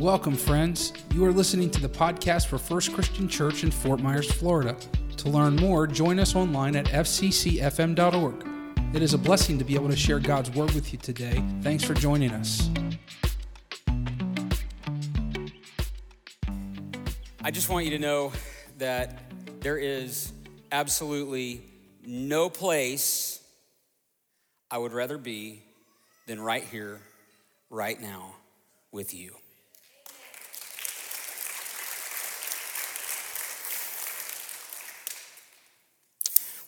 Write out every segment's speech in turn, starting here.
Welcome, friends. You are listening to the podcast for First Christian Church in Fort Myers, Florida. To learn more, join us online at fccfm.org. It is a blessing to be able to share God's Word with you today. Thanks for joining us. I just want you to know that there is absolutely no place I would rather be than right here, right now, with you.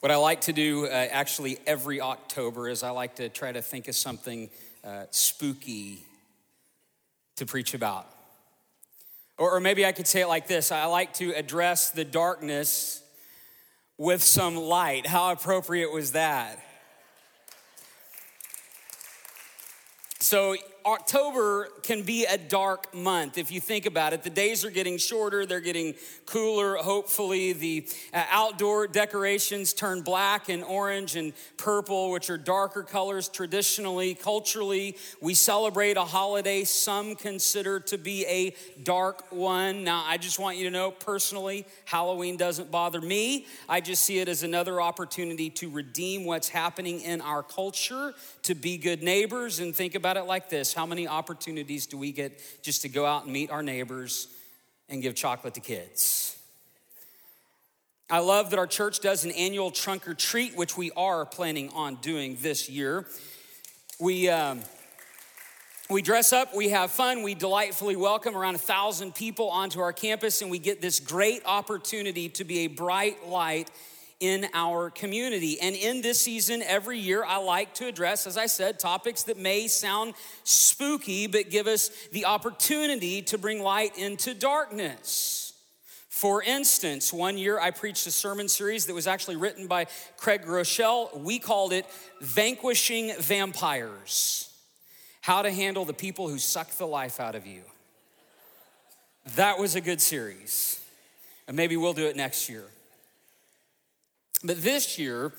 What I like to do uh, actually every October is I like to try to think of something uh, spooky to preach about. Or, or maybe I could say it like this I like to address the darkness with some light. How appropriate was that? So, October can be a dark month if you think about it. The days are getting shorter, they're getting cooler. Hopefully, the uh, outdoor decorations turn black and orange and purple, which are darker colors traditionally. Culturally, we celebrate a holiday some consider to be a dark one. Now, I just want you to know personally, Halloween doesn't bother me. I just see it as another opportunity to redeem what's happening in our culture, to be good neighbors, and think about it like this how many opportunities do we get just to go out and meet our neighbors and give chocolate to kids? I love that our church does an annual trunk or treat, which we are planning on doing this year. We, um, we dress up, we have fun, we delightfully welcome around a thousand people onto our campus, and we get this great opportunity to be a bright light in our community. And in this season, every year, I like to address, as I said, topics that may sound spooky, but give us the opportunity to bring light into darkness. For instance, one year I preached a sermon series that was actually written by Craig Groeschel. We called it Vanquishing Vampires How to Handle the People Who Suck the Life Out of You. That was a good series. And maybe we'll do it next year. But this year,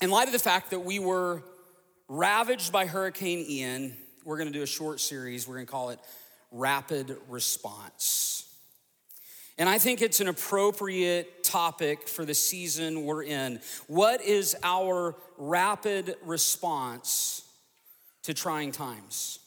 in light of the fact that we were ravaged by Hurricane Ian, we're going to do a short series. We're going to call it Rapid Response. And I think it's an appropriate topic for the season we're in. What is our rapid response to trying times?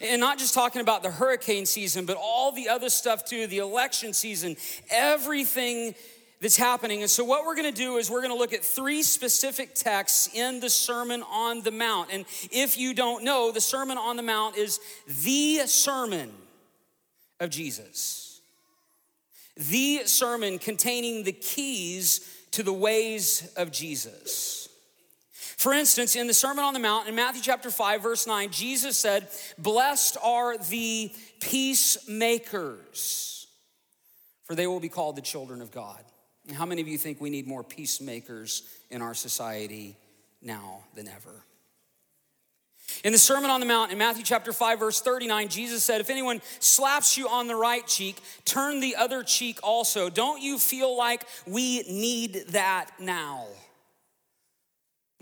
And not just talking about the hurricane season, but all the other stuff too, the election season, everything that's happening. And so, what we're gonna do is we're gonna look at three specific texts in the Sermon on the Mount. And if you don't know, the Sermon on the Mount is the sermon of Jesus, the sermon containing the keys to the ways of Jesus. For instance, in the Sermon on the Mount, in Matthew chapter 5, verse 9, Jesus said, Blessed are the peacemakers, for they will be called the children of God. And how many of you think we need more peacemakers in our society now than ever? In the Sermon on the Mount, in Matthew chapter 5, verse 39, Jesus said, If anyone slaps you on the right cheek, turn the other cheek also. Don't you feel like we need that now?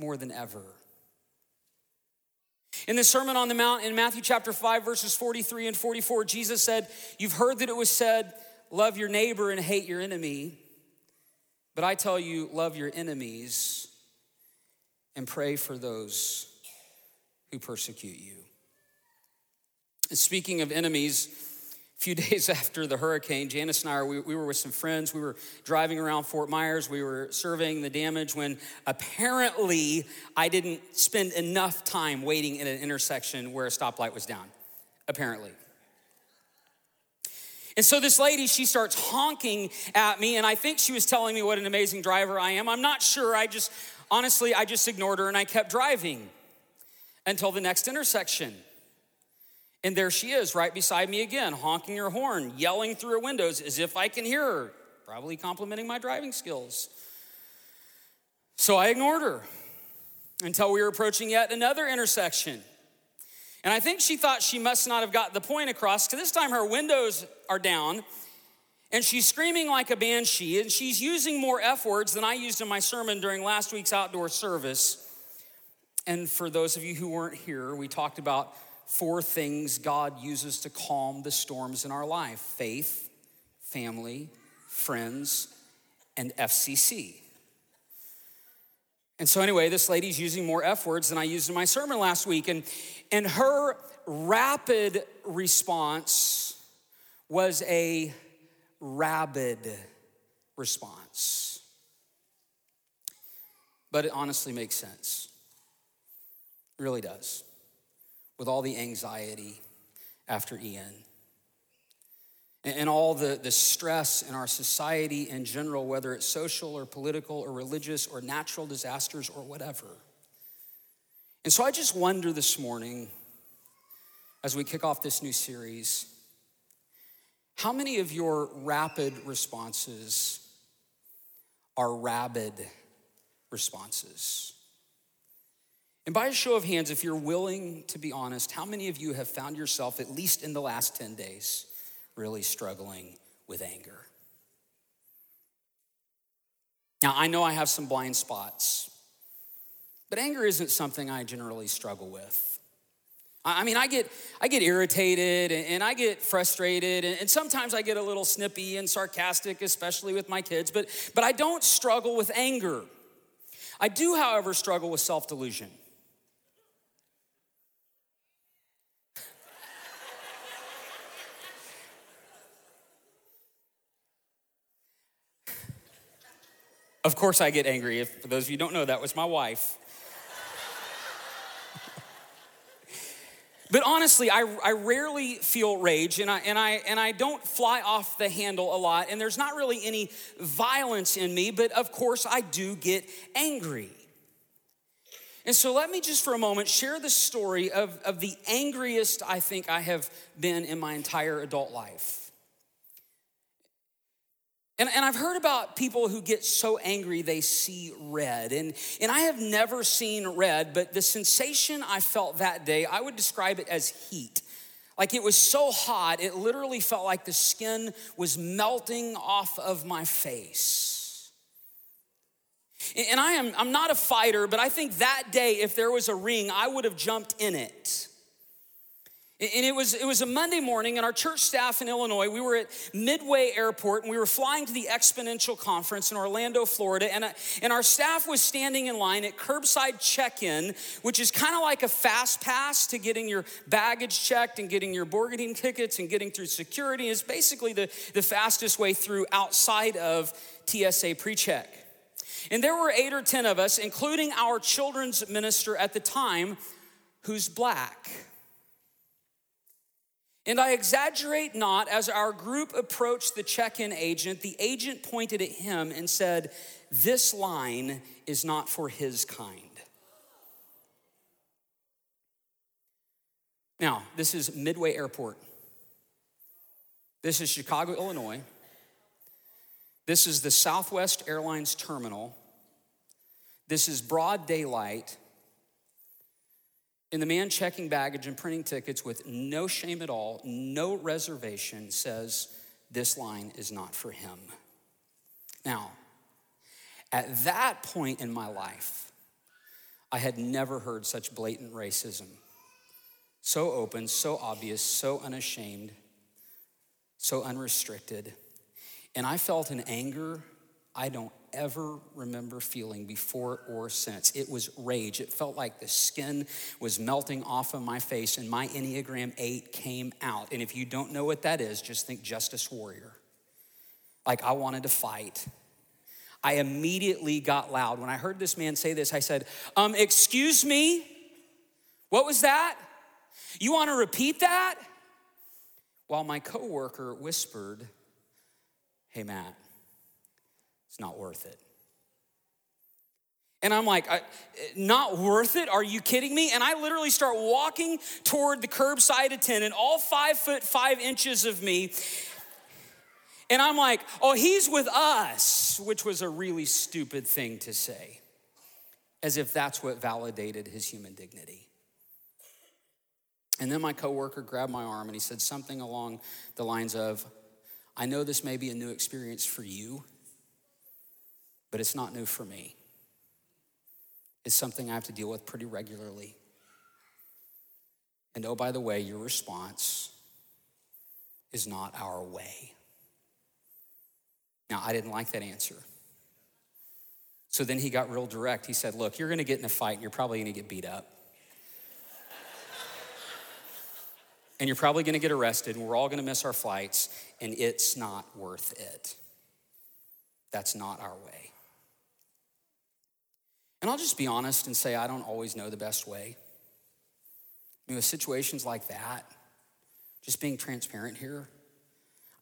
More than ever. In the Sermon on the Mount in Matthew chapter 5, verses 43 and 44, Jesus said, You've heard that it was said, Love your neighbor and hate your enemy. But I tell you, love your enemies and pray for those who persecute you. And speaking of enemies, few days after the hurricane, Janice and I, we, we were with some friends. We were driving around Fort Myers. We were surveying the damage when apparently I didn't spend enough time waiting at an intersection where a stoplight was down. Apparently. And so this lady, she starts honking at me, and I think she was telling me what an amazing driver I am. I'm not sure. I just, honestly, I just ignored her and I kept driving until the next intersection. And there she is, right beside me again, honking her horn, yelling through her windows as if I can hear her, probably complimenting my driving skills. So I ignored her until we were approaching yet another intersection. And I think she thought she must not have got the point across, because this time her windows are down and she's screaming like a banshee, and she's using more F words than I used in my sermon during last week's outdoor service. And for those of you who weren't here, we talked about four things God uses to calm the storms in our life faith, family, friends, and FCC. And so, anyway, this lady's using more F words than I used in my sermon last week. And, and her rapid response was a rabid response. But it honestly makes sense. It really does. With all the anxiety after Ian and all the, the stress in our society in general, whether it's social or political or religious or natural disasters or whatever. And so I just wonder this morning, as we kick off this new series, how many of your rapid responses are rabid responses? And by a show of hands, if you're willing to be honest, how many of you have found yourself, at least in the last 10 days, really struggling with anger. Now, I know I have some blind spots, but anger isn't something I generally struggle with. I mean, I get, I get irritated and I get frustrated, and sometimes I get a little snippy and sarcastic, especially with my kids, but, but I don't struggle with anger. I do, however, struggle with self delusion. Of course, I get angry. If, for those of you don't know, that was my wife. but honestly, I, I rarely feel rage and I, and, I, and I don't fly off the handle a lot, and there's not really any violence in me, but of course, I do get angry. And so let me just for a moment share the story of, of the angriest I think I have been in my entire adult life. And, and I've heard about people who get so angry they see red. And, and I have never seen red, but the sensation I felt that day, I would describe it as heat. Like it was so hot, it literally felt like the skin was melting off of my face. And I am I'm not a fighter, but I think that day, if there was a ring, I would have jumped in it. And it was, it was a Monday morning, and our church staff in Illinois, we were at Midway Airport, and we were flying to the Exponential Conference in Orlando, Florida. And, uh, and our staff was standing in line at curbside check in, which is kind of like a fast pass to getting your baggage checked and getting your boarding tickets and getting through security. It's basically the, the fastest way through outside of TSA pre check. And there were eight or 10 of us, including our children's minister at the time, who's black. And I exaggerate not, as our group approached the check in agent, the agent pointed at him and said, This line is not for his kind. Now, this is Midway Airport. This is Chicago, Illinois. This is the Southwest Airlines terminal. This is broad daylight. And the man checking baggage and printing tickets with no shame at all, no reservation, says, This line is not for him. Now, at that point in my life, I had never heard such blatant racism. So open, so obvious, so unashamed, so unrestricted. And I felt an anger I don't ever remember feeling before or since. It was rage. It felt like the skin was melting off of my face and my Enneagram 8 came out. And if you don't know what that is, just think Justice Warrior. Like I wanted to fight. I immediately got loud. When I heard this man say this, I said, um, Excuse me? What was that? You want to repeat that? While my coworker whispered, Hey, Matt, it's not worth it. And I'm like, not worth it? Are you kidding me? And I literally start walking toward the curbside attendant, all five foot five inches of me. And I'm like, oh, he's with us, which was a really stupid thing to say, as if that's what validated his human dignity. And then my coworker grabbed my arm and he said something along the lines of, I know this may be a new experience for you but it's not new for me. It's something I have to deal with pretty regularly. And oh, by the way, your response is not our way. Now, I didn't like that answer. So then he got real direct. He said, Look, you're gonna get in a fight and you're probably gonna get beat up. and you're probably gonna get arrested and we're all gonna miss our flights and it's not worth it. That's not our way. And I'll just be honest and say, I don't always know the best way. You know, situations like that, just being transparent here,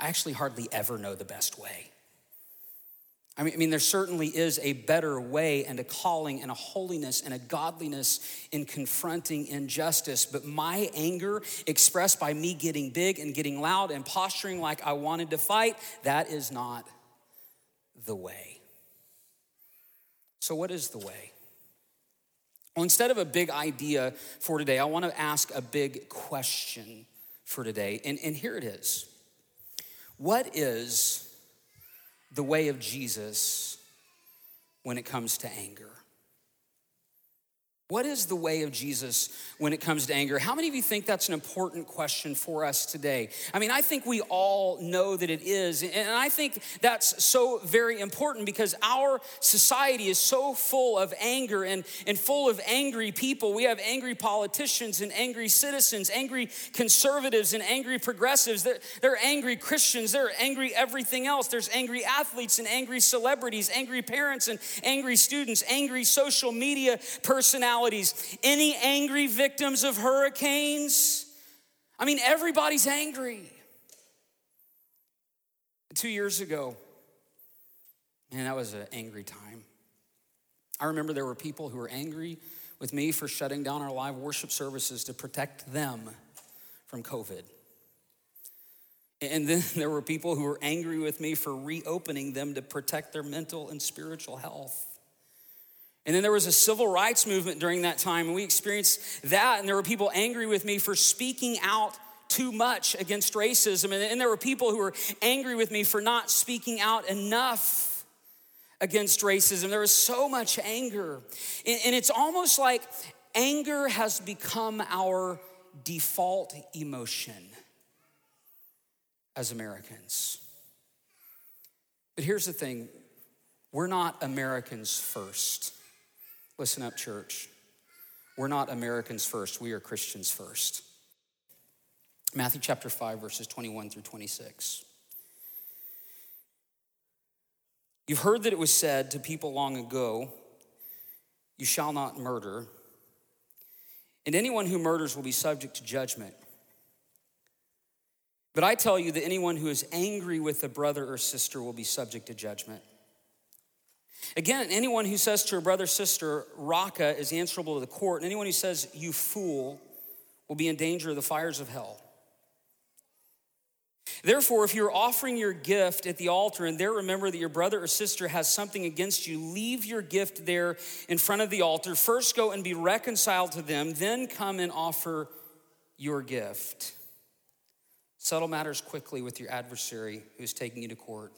I actually hardly ever know the best way. I mean, I mean, there certainly is a better way and a calling and a holiness and a godliness in confronting injustice. But my anger, expressed by me getting big and getting loud and posturing like I wanted to fight, that is not the way. So, what is the way? Well, instead of a big idea for today, I want to ask a big question for today. And, and here it is What is the way of Jesus when it comes to anger? What is the way of Jesus when it comes to anger? How many of you think that's an important question for us today? I mean, I think we all know that it is. And I think that's so very important because our society is so full of anger and, and full of angry people. We have angry politicians and angry citizens, angry conservatives and angry progressives. They're, they're angry Christians. They're angry everything else. There's angry athletes and angry celebrities, angry parents and angry students, angry social media personalities Any angry victims of hurricanes? I mean, everybody's angry. Two years ago, man, that was an angry time. I remember there were people who were angry with me for shutting down our live worship services to protect them from COVID. And then there were people who were angry with me for reopening them to protect their mental and spiritual health. And then there was a civil rights movement during that time, and we experienced that. And there were people angry with me for speaking out too much against racism. And, then there were people who were angry with me for not speaking out enough against racism. There was so much anger. And it's almost like anger has become our default emotion as Americans. But here's the thing we're not Americans first. Listen up, church. We're not Americans first, we are Christians first. Matthew chapter 5, verses 21 through 26. You've heard that it was said to people long ago, You shall not murder, and anyone who murders will be subject to judgment. But I tell you that anyone who is angry with a brother or sister will be subject to judgment. Again, anyone who says to a brother or sister, Raca, is answerable to the court, and anyone who says, you fool, will be in danger of the fires of hell. Therefore, if you're offering your gift at the altar and there remember that your brother or sister has something against you, leave your gift there in front of the altar. First go and be reconciled to them, then come and offer your gift. Settle matters quickly with your adversary who's taking you to court.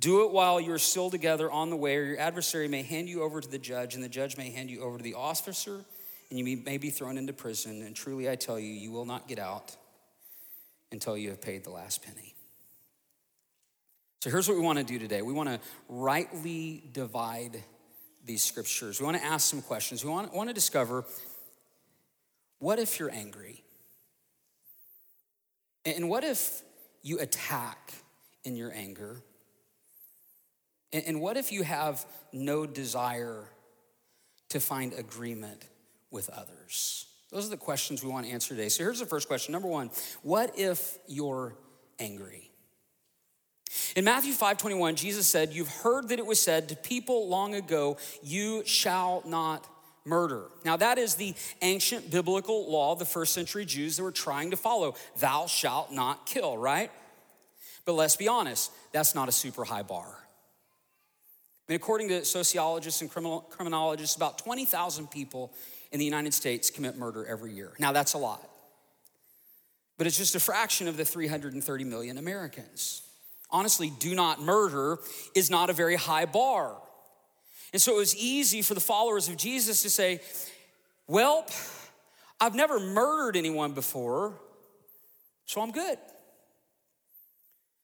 Do it while you're still together on the way, or your adversary may hand you over to the judge, and the judge may hand you over to the officer, and you may be thrown into prison. And truly, I tell you, you will not get out until you have paid the last penny. So here's what we want to do today we want to rightly divide these scriptures. We want to ask some questions. We want, want to discover what if you're angry? And what if you attack in your anger? And, what if you have no desire to find agreement with others? Those are the questions we want to answer today. So here's the first question. Number one, what if you're angry? In Matthew 5 21, Jesus said, You've heard that it was said to people long ago, You shall not murder. Now, that is the ancient biblical law the first century Jews that were trying to follow. Thou shalt not kill, right? But let's be honest, that's not a super high bar mean, according to sociologists and criminal, criminologists, about 20,000 people in the United States commit murder every year. Now, that's a lot, but it's just a fraction of the 330 million Americans. Honestly, do not murder is not a very high bar. And so it was easy for the followers of Jesus to say, Well, I've never murdered anyone before, so I'm good.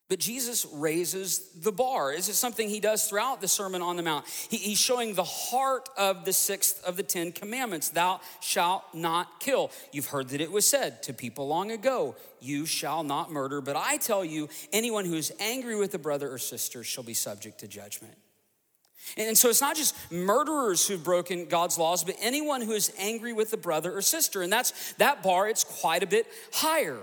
But Jesus raises the bar. This is something he does throughout the Sermon on the Mount. He, he's showing the heart of the sixth of the Ten Commandments Thou shalt not kill. You've heard that it was said to people long ago, You shall not murder. But I tell you, anyone who is angry with a brother or sister shall be subject to judgment. And so it's not just murderers who've broken God's laws, but anyone who is angry with a brother or sister. And that's that bar, it's quite a bit higher.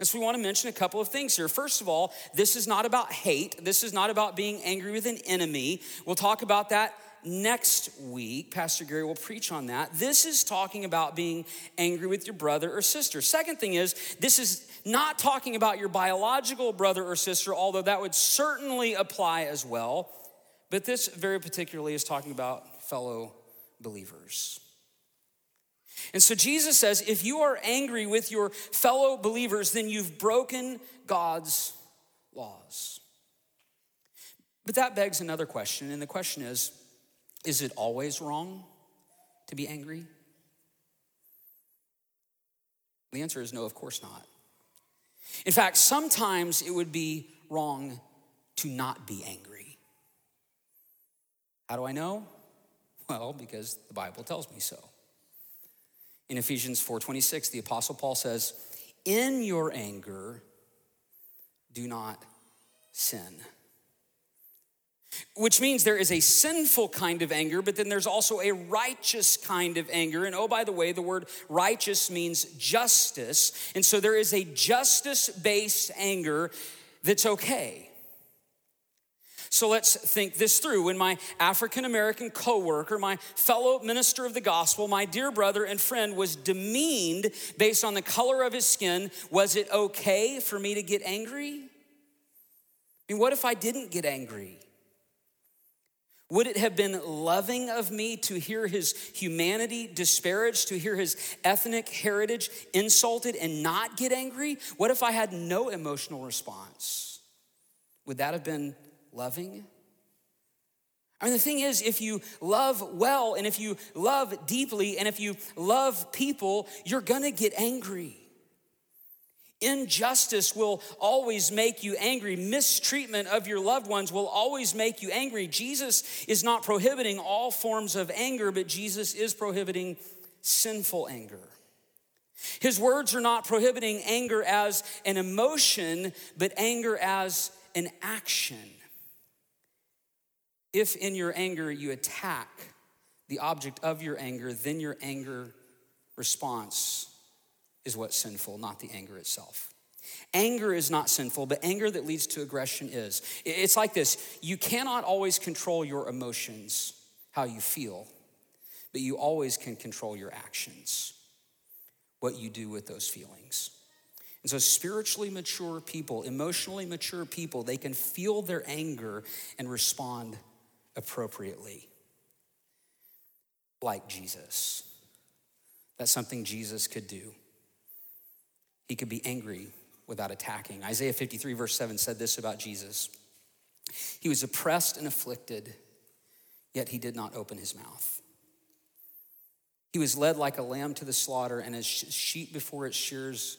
And so we want to mention a couple of things here. First of all, this is not about hate. This is not about being angry with an enemy. We'll talk about that next week. Pastor Gary will preach on that. This is talking about being angry with your brother or sister. Second thing is, this is not talking about your biological brother or sister, although that would certainly apply as well. But this very particularly is talking about fellow believers. And so Jesus says if you are angry with your fellow believers, then you've broken God's laws. But that begs another question, and the question is is it always wrong to be angry? The answer is no, of course not. In fact, sometimes it would be wrong to not be angry. How do I know? Well, because the Bible tells me so. In Ephesians 4:26, the apostle Paul says, "In your anger do not sin." Which means there is a sinful kind of anger, but then there's also a righteous kind of anger. And oh, by the way, the word righteous means justice. And so there is a justice based anger that's okay. So let's think this through. When my African American coworker, my fellow minister of the gospel, my dear brother and friend was demeaned based on the color of his skin, was it okay for me to get angry? I mean, what if I didn't get angry? Would it have been loving of me to hear his humanity disparaged, to hear his ethnic heritage insulted and not get angry? What if I had no emotional response? Would that have been loving? I mean, the thing is, if you love well and if you love deeply and if you love people, you're gonna get angry. Injustice will always make you angry. Mistreatment of your loved ones will always make you angry. Jesus is not prohibiting all forms of anger, but Jesus is prohibiting sinful anger. His words are not prohibiting anger as an emotion, but anger as an action. If in your anger you attack the object of your anger, then your anger response is what's sinful, not the anger itself. Anger is not sinful, but anger that leads to aggression is. It's like this you cannot always control your emotions, how you feel, but you always can control your actions, what you do with those feelings. And so, spiritually mature people, emotionally mature people, they can feel their anger and respond appropriately, like Jesus. That's something Jesus could do. He could be angry without attacking. Isaiah 53, verse 7 said this about Jesus He was oppressed and afflicted, yet he did not open his mouth. He was led like a lamb to the slaughter, and as sheep before its shears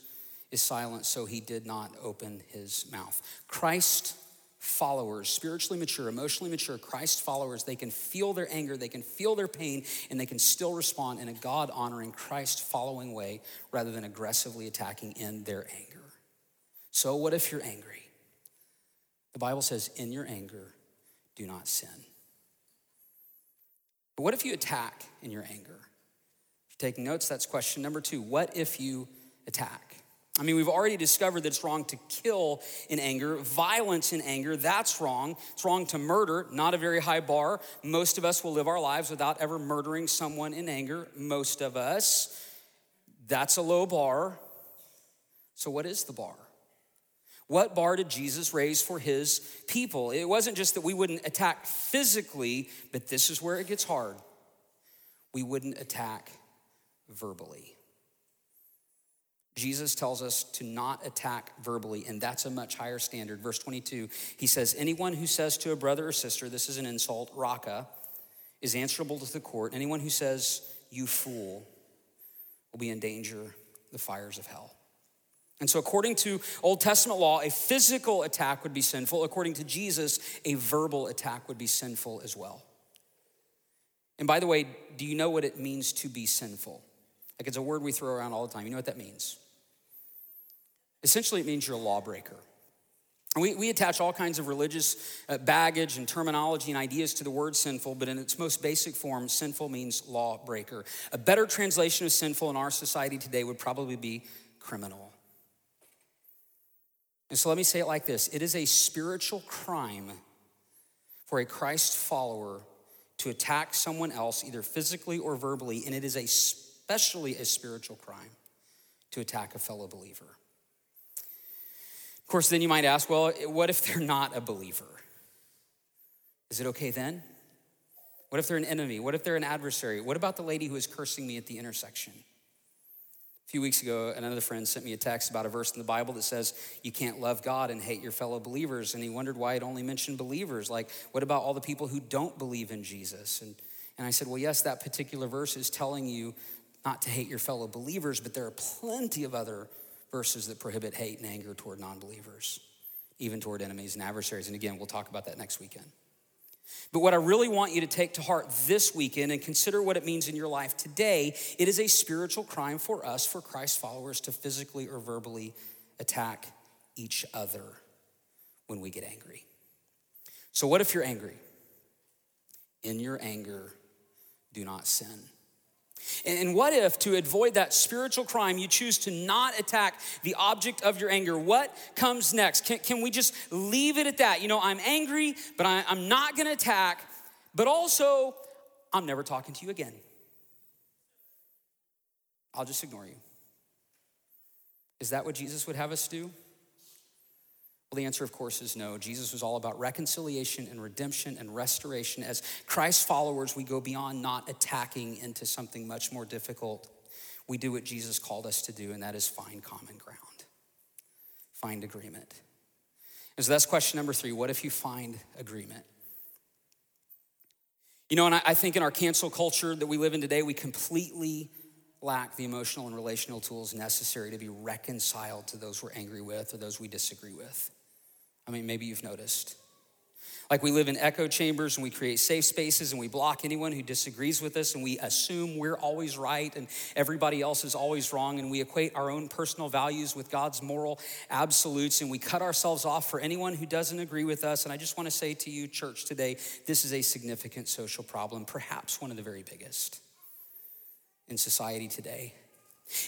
is silent, so he did not open his mouth. Christ followers, spiritually mature, emotionally mature, Christ followers, they can feel their anger, they can feel their pain, and they can still respond in a God honoring, Christ following way rather than aggressively attacking in their anger. So, what if you're angry? The Bible says, in your anger, do not sin. But what if you attack in your anger? If you're taking notes, that's question number two. What if you attack? I mean, we've already discovered that it's wrong to kill in anger, violence in anger, that's wrong. It's wrong to murder, not a very high bar. Most of us will live our lives without ever murdering someone in anger, most of us. That's a low bar. So, what is the bar? What bar did Jesus raise for his people? It wasn't just that we wouldn't attack physically, but this is where it gets hard. We wouldn't attack verbally. Jesus tells us to not attack verbally, and that's a much higher standard. Verse 22, he says, Anyone who says to a brother or sister, this is an insult, raka, is answerable to the court. Anyone who says, you fool, will be in danger the fires of hell. And so, according to Old Testament law, a physical attack would be sinful. According to Jesus, a verbal attack would be sinful as well. And by the way, do you know what it means to be sinful? Like it's a word we throw around all the time. You know what that means? Essentially, it means you're a lawbreaker. We, we attach all kinds of religious uh, baggage and terminology and ideas to the word sinful, but in its most basic form, sinful means lawbreaker. A better translation of sinful in our society today would probably be criminal. And so let me say it like this it is a spiritual crime for a Christ follower to attack someone else, either physically or verbally, and it is especially a spiritual crime to attack a fellow believer. Course, then you might ask, well, what if they're not a believer? Is it okay then? What if they're an enemy? What if they're an adversary? What about the lady who is cursing me at the intersection? A few weeks ago, another friend sent me a text about a verse in the Bible that says you can't love God and hate your fellow believers. And he wondered why it only mentioned believers. Like, what about all the people who don't believe in Jesus? And, and I said, well, yes, that particular verse is telling you not to hate your fellow believers, but there are plenty of other verses that prohibit hate and anger toward non believers, even toward enemies and adversaries. And again, we'll talk about that next weekend. But what I really want you to take to heart this weekend and consider what it means in your life today, it is a spiritual crime for us, for Christ followers, to physically or verbally attack each other when we get angry. So, what if you're angry? In your anger, do not sin. And what if, to avoid that spiritual crime, you choose to not attack the object of your anger? What comes next? Can, can we just leave it at that? You know, I'm angry, but I, I'm not gonna attack, but also, I'm never talking to you again. I'll just ignore you. Is that what Jesus would have us do? Well, the answer, of course, is no. Jesus was all about reconciliation and redemption and restoration. As Christ followers, we go beyond not attacking into something much more difficult. We do what Jesus called us to do, and that is find common ground, find agreement. And so that's question number three what if you find agreement? You know, and I, think in our cancel culture that we live in today, we completely lack the emotional and relational tools necessary to be reconciled to those we're angry with or those we disagree with. I mean, maybe you've noticed. Like we live in echo chambers and we create safe spaces and we block anyone who disagrees with us and we assume we're always right and everybody else is always wrong and we equate our own personal values with God's moral absolutes and we cut ourselves off for anyone who doesn't agree with us. And I just want to say to you, church, today, this is a significant social problem, perhaps one of the very biggest in society today.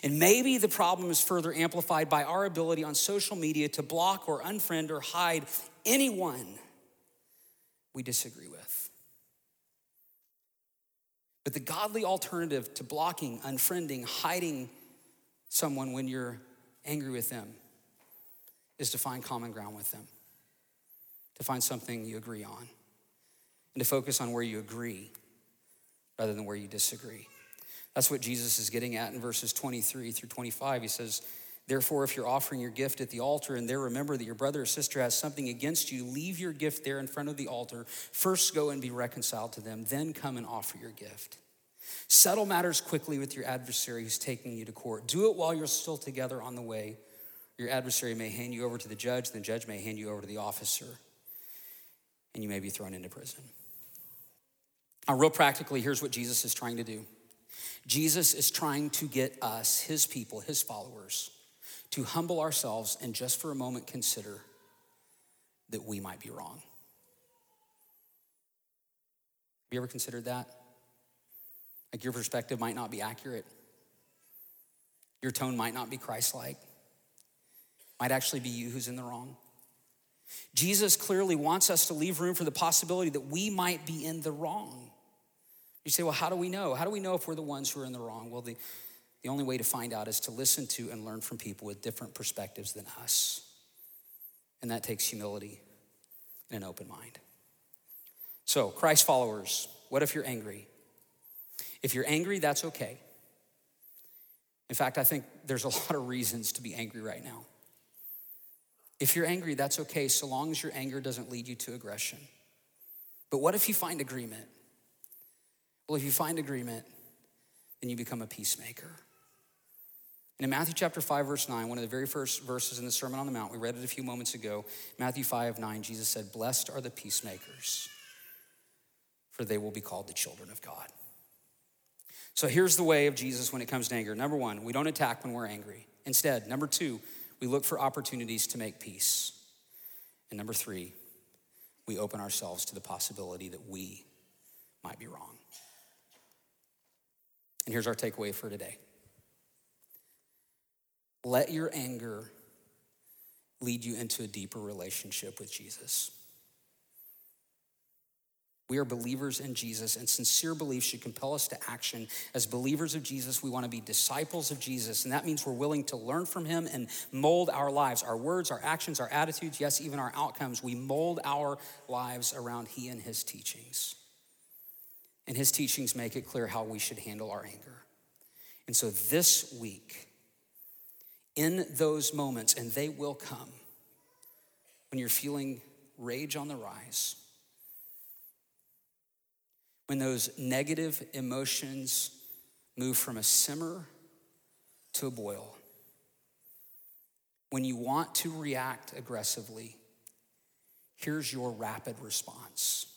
And maybe the problem is further amplified by our ability on social media to block or unfriend or hide anyone we disagree with. But the godly alternative to blocking, unfriending, hiding someone when you're angry with them is to find common ground with them, to find something you agree on, and to focus on where you agree rather than where you disagree. That's what Jesus is getting at in verses 23 through 25. He says, Therefore, if you're offering your gift at the altar and there remember that your brother or sister has something against you, leave your gift there in front of the altar. First go and be reconciled to them, then come and offer your gift. Settle matters quickly with your adversary who's taking you to court. Do it while you're still together on the way. Your adversary may hand you over to the judge, the judge may hand you over to the officer, and you may be thrown into prison. Now, real practically, here's what Jesus is trying to do. Jesus is trying to get us, his people, his followers, to humble ourselves and just for a moment consider that we might be wrong. Have you ever considered that? Like your perspective might not be accurate. Your tone might not be Christ like. Might actually be you who's in the wrong. Jesus clearly wants us to leave room for the possibility that we might be in the wrong. You say, well, how do we know? How do we know if we're the ones who are in the wrong? Well, the, the only way to find out is to listen to and learn from people with different perspectives than us. And that takes humility and an open mind. So, Christ followers, what if you're angry? If you're angry, that's okay. In fact, I think there's a lot of reasons to be angry right now. If you're angry, that's okay, so long as your anger doesn't lead you to aggression. But what if you find agreement? Well, if you find agreement, then you become a peacemaker. And in Matthew chapter 5, verse 9, one of the very first verses in the Sermon on the Mount, we read it a few moments ago. Matthew 5, 9, Jesus said, Blessed are the peacemakers, for they will be called the children of God. So here's the way of Jesus when it comes to anger. Number one, we don't attack when we're angry. Instead, number two, we look for opportunities to make peace. And number three, we open ourselves to the possibility that we might be wrong. And here's our takeaway for today let your anger lead you into a deeper relationship with Jesus. We are believers in Jesus, and sincere belief should compel us to action. As believers of Jesus, we want to be disciples of Jesus, and that means we're willing to learn from him and mold our lives, our words, our actions, our attitudes, yes, even our outcomes. We mold our lives around he and his teachings. And his teachings make it clear how we should handle our anger. And so this week, in those moments, and they will come, when you're feeling rage on the rise, when those negative emotions move from a simmer to a boil, when you want to react aggressively, here's your rapid response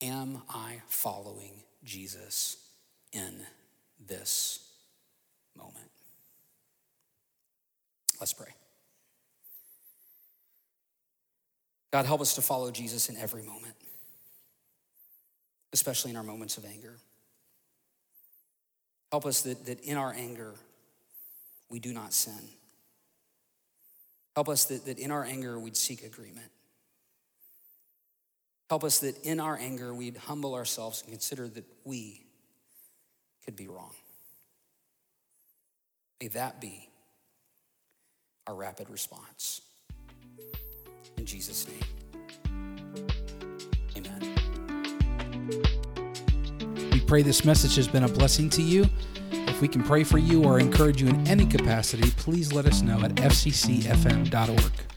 Am I following Jesus in this moment? Let's pray. God, help us to follow Jesus in every moment especially in our moments of anger. Help us that, that in our anger, we do not sin. Help us that, that in our anger, we'd seek agreement. Help us that in our anger, we'd humble ourselves and consider that we could be wrong. May that be our rapid response. In Jesus' name. Amen. We pray this message has been a blessing to you. If we can pray for you or encourage you in any capacity, please let us know at fccfm.org.